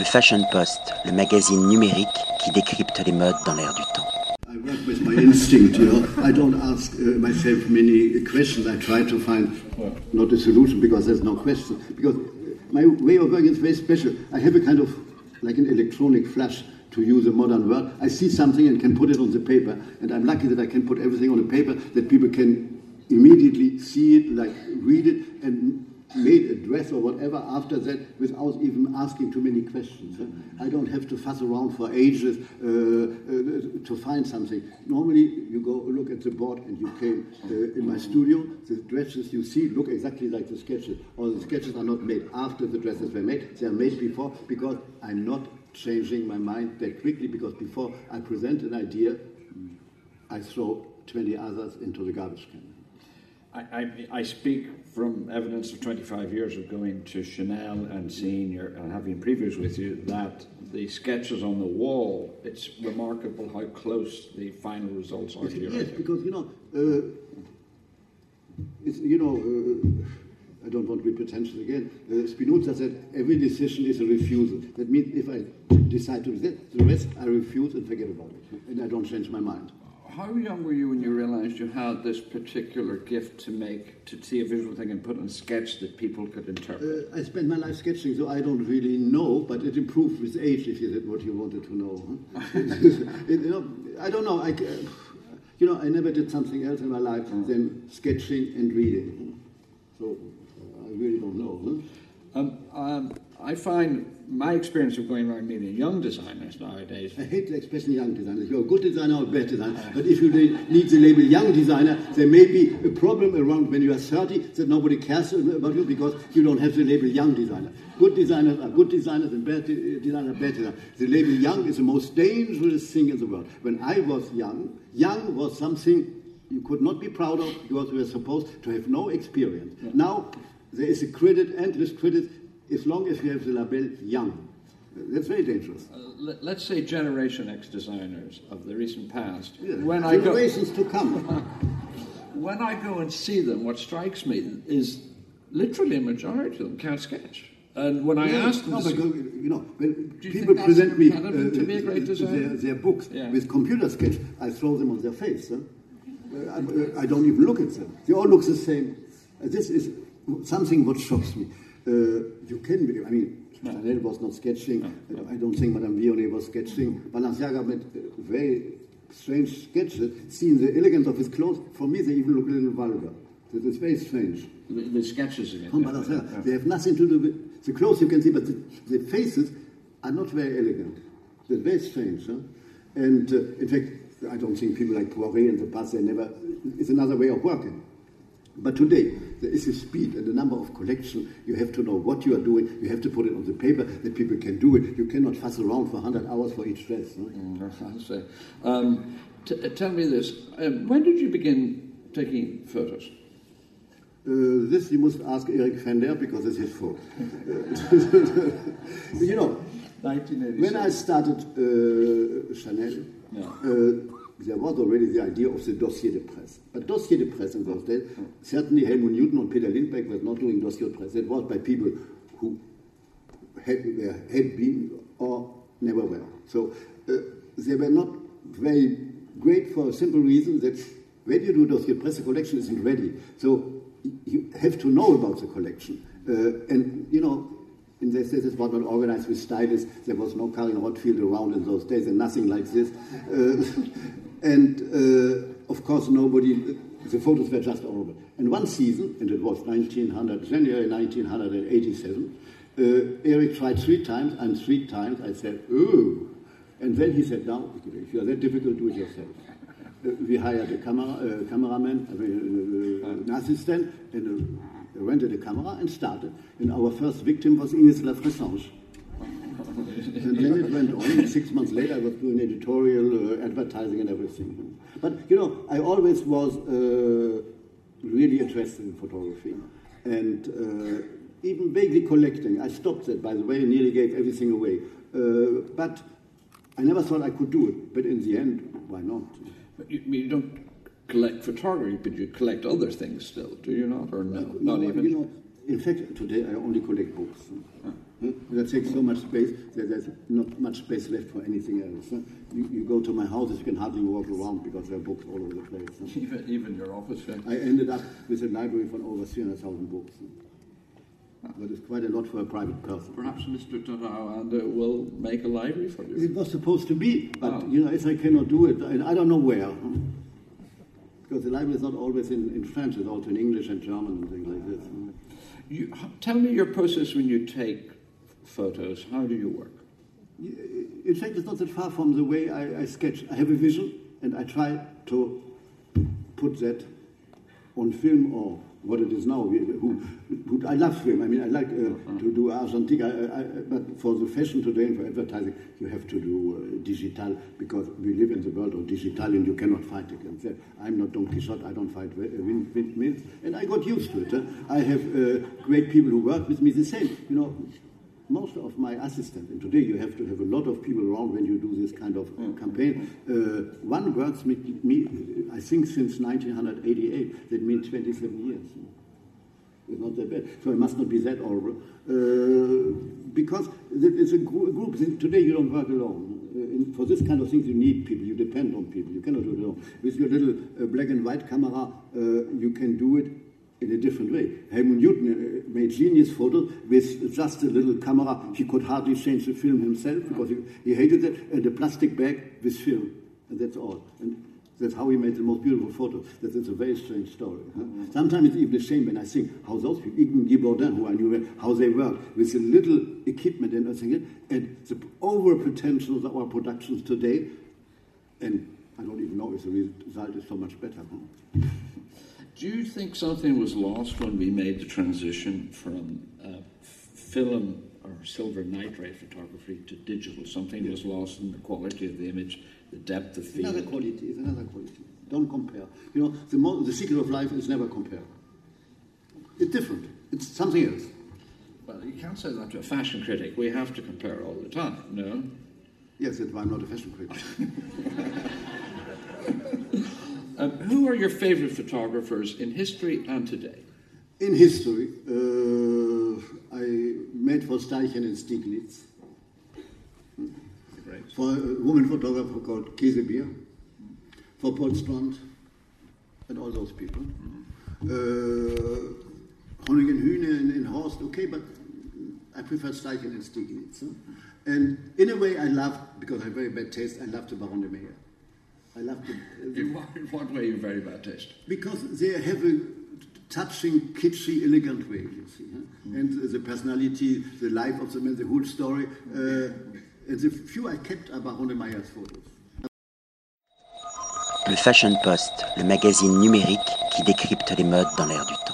Le Fashion Post, le magazine numérique qui décrypte les modes dans l'air du temps. I work with my instinct, you know. I don't ask uh, myself many questions. I try to find not a solution because there's no question. Because my way of working is very special. I have a kind of like an electronic flash to use a modern word. I see something and can put it on the paper, and I'm lucky that I can put everything on a paper that people can immediately see it, like read it, and made a dress or whatever after that without even asking too many questions. I don't have to fuss around for ages uh, uh, to find something. Normally, you go look at the board and you came uh, in my studio. The dresses you see look exactly like the sketches. Or the sketches are not made after the dresses were made, they are made before because I'm not changing my mind that quickly because before I present an idea, I throw 20 others into the garbage can. I, I, I, speak from evidence of 25 years of going to Chanel and seeing your and having previews with you that the sketches on the wall, it's remarkable how close the final results are yes, to your Yes, idea. because you know, uh, it's, you know, uh, I don't want to be pretentious again. Uh, Spinoza said every decision is a refusal. That means if I decide to do that, the rest I refuse and forget about it, and I don't change my mind. How young were you when you realised you had this particular gift to make, to see a visual thing and put in a sketch that people could interpret? Uh, I spent my life sketching, so I don't really know, but it improved with age, if you said what you wanted to know. Huh? it, you know, I don't know. I, uh, you know, I never did something else in my life than sketching and reading. So I really don't know. Huh? Um, um, I find my experience of going around meeting young designers nowadays. I hate the expression young designer. You're a good designer or a bad designer. But if you need the label young designer, there may be a problem around when you are 30 that nobody cares about you because you don't have the label young designer. Good designers are good designers and bad designers are bad designers. The label young is the most dangerous thing in the world. When I was young, young was something you could not be proud of because you were supposed to have no experience. Yeah. Now, there is a credit, endless credit, as long as you have the label young. That's very dangerous. Uh, let, us say Generation X designers of the recent past. When I go, to come. when I go and see them, what strikes me is literally a majority of them can't sketch. And when I yeah, ask them, no, but, you know, when people present me uh, their, their, books yeah. with computer sketch, I throw them on their face. Huh? Uh, I, I, don't even look at them. They all look the same. Uh, this is something what shocks me. Uh, you can, be, I mean, Chanel was not sketching. I don't think Madame Vionnet was sketching. Balenciaga made very strange sketches. Seeing the elegance of his clothes, for me, they even look a little vulgar. It's very strange. The, the sketches again. Balenciaga. Yeah. They have nothing to do with the clothes you can see, but the, the faces are not very elegant. They're very strange. Huh? And uh, in fact, I don't think people like Poiret in the past, they never, it's another way of working. But today, there is a speed and a number of collection. You have to know what you are doing. You have to put it on the paper that people can do it. You cannot fuss around for 100 hours for each dress. No? Mm, um, t- tell me this. Um, when did you begin taking photos? Uh, this you must ask Eric Pfrunder because it's his fault. you know, when I started uh, Chanel, yeah. uh, there was already the idea of the dossier de presse. But dossier de presse in those days, certainly Helmut Newton and Peter Lindbergh were not doing dossier de presse. It was by people who had, had been or never were. So uh, they were not very great for a simple reason that when you do dossier de presse, the collection isn't ready. So you have to know about the collection. Uh, and, you know, in this, this is what was organized with stylists. There was no Carine Roitfeld around in those days and nothing like this. Uh, and uh, of course, nobody, the photos were just horrible. And one season, and it was 1900, January 1987, uh, Eric tried three times, and three times I said, oh. And then he said, now, if you are that difficult, do it yourself. Uh, we hired a camera, uh, cameraman, uh, an assistant, and rented a camera and started. And our first victim was Ines Lafressange. and then it went on. Six months later, I was doing editorial, uh, advertising, and everything. But you know, I always was uh, really interested in photography, and uh, even vaguely collecting. I stopped that, by the way, nearly gave everything away. Uh, but I never thought I could do it. But in the end, why not? But you, you don't collect photography, but you collect other things still, do you not? Or no, no not even? You know, in fact, today I only collect books. Huh? Hmm? That takes so much space that there's not much space left for anything else. Huh? You, you go to my houses, you can hardly walk around because there are books all over the place. Even, even your office. I ended up with a library for over 300,000 books. That is quite a lot for a private person. Perhaps Mr. Tadao Ando will make a library for you. It was supposed to be, but Oh. you know, if I cannot do it, and I don't know where. Because the library is not always in, in French, it's also in English and German and things like this. You, tell me your process when you take photos. How do you work? In fact, it's not that far from the way I, I sketch. I have a vision, and I try to put that on film or what it is now. Who, who, I love film. I mean, I like uh, to do I, I, but for the fashion today and for advertising, you have to do uh, digital because we live in the world of digital, and you cannot fight against that. I'm not Don Quixote. I don't fight wi- windmills, and I got used to it. I have uh, great people who work with me. The same, you know most of my assistants, and today you have to have a lot of people around when you do this kind of uh, campaign. Uh, one works with me, I think, since 1988. That means 27 years. It's not that bad. So it must not be that horrible. Uh, because it's a group. Today you don't work alone. Uh, in- for this kind of things, you need people. You depend on people. You cannot do it alone. With your little uh, black and white camera, uh, you can do it in a different way. Helmut Newton uh, made genius photos with just a little camera. He could hardly change the film himself because he, he hated it, and a plastic bag with film, and that's all. And that's how he made the most beautiful photos. That is a very strange story. huh? Sometimes it's even a shame when I think how those people, even Guy Bourdin, who I knew, how they work with a little equipment and everything, and the over potential of our productions today, and I don't even know if the result is so much better. huh? Do you think something was lost when we made the transition from uh, film or silver nitrate photography to digital? Something was lost in the quality of the image, the depth of field. another quality. It's another quality. Don't compare. You know, the, mo- the secret of life is never compare. It's different. It's something else. Well, you can't say that to a fashion critic. We have to compare all the time, no? Yes, I'm not a fashion critic. Um, who are your favorite photographers in history and today? In history, uh, I met for Steichen and Stieglitz, Great. for a woman photographer called Käsebier, for Paul Strand, and all those people. Uh, Hoyningen-Huene and, and Horst, okay, but I prefer Steichen and Stieglitz. huh? And in a way, I love, because I have very bad taste, I love the Baron de Meyer. I love the, In what, in what way are you very bad taste? because they have a touching, kitschy, elegant way, you see. Huh? And the personality, the life of the man, the whole story. Uh, and the few I kept are Baron de Meyer's photos. Le Fashion Post, le magazine numérique qui décrypte les modes dans l'air du temps.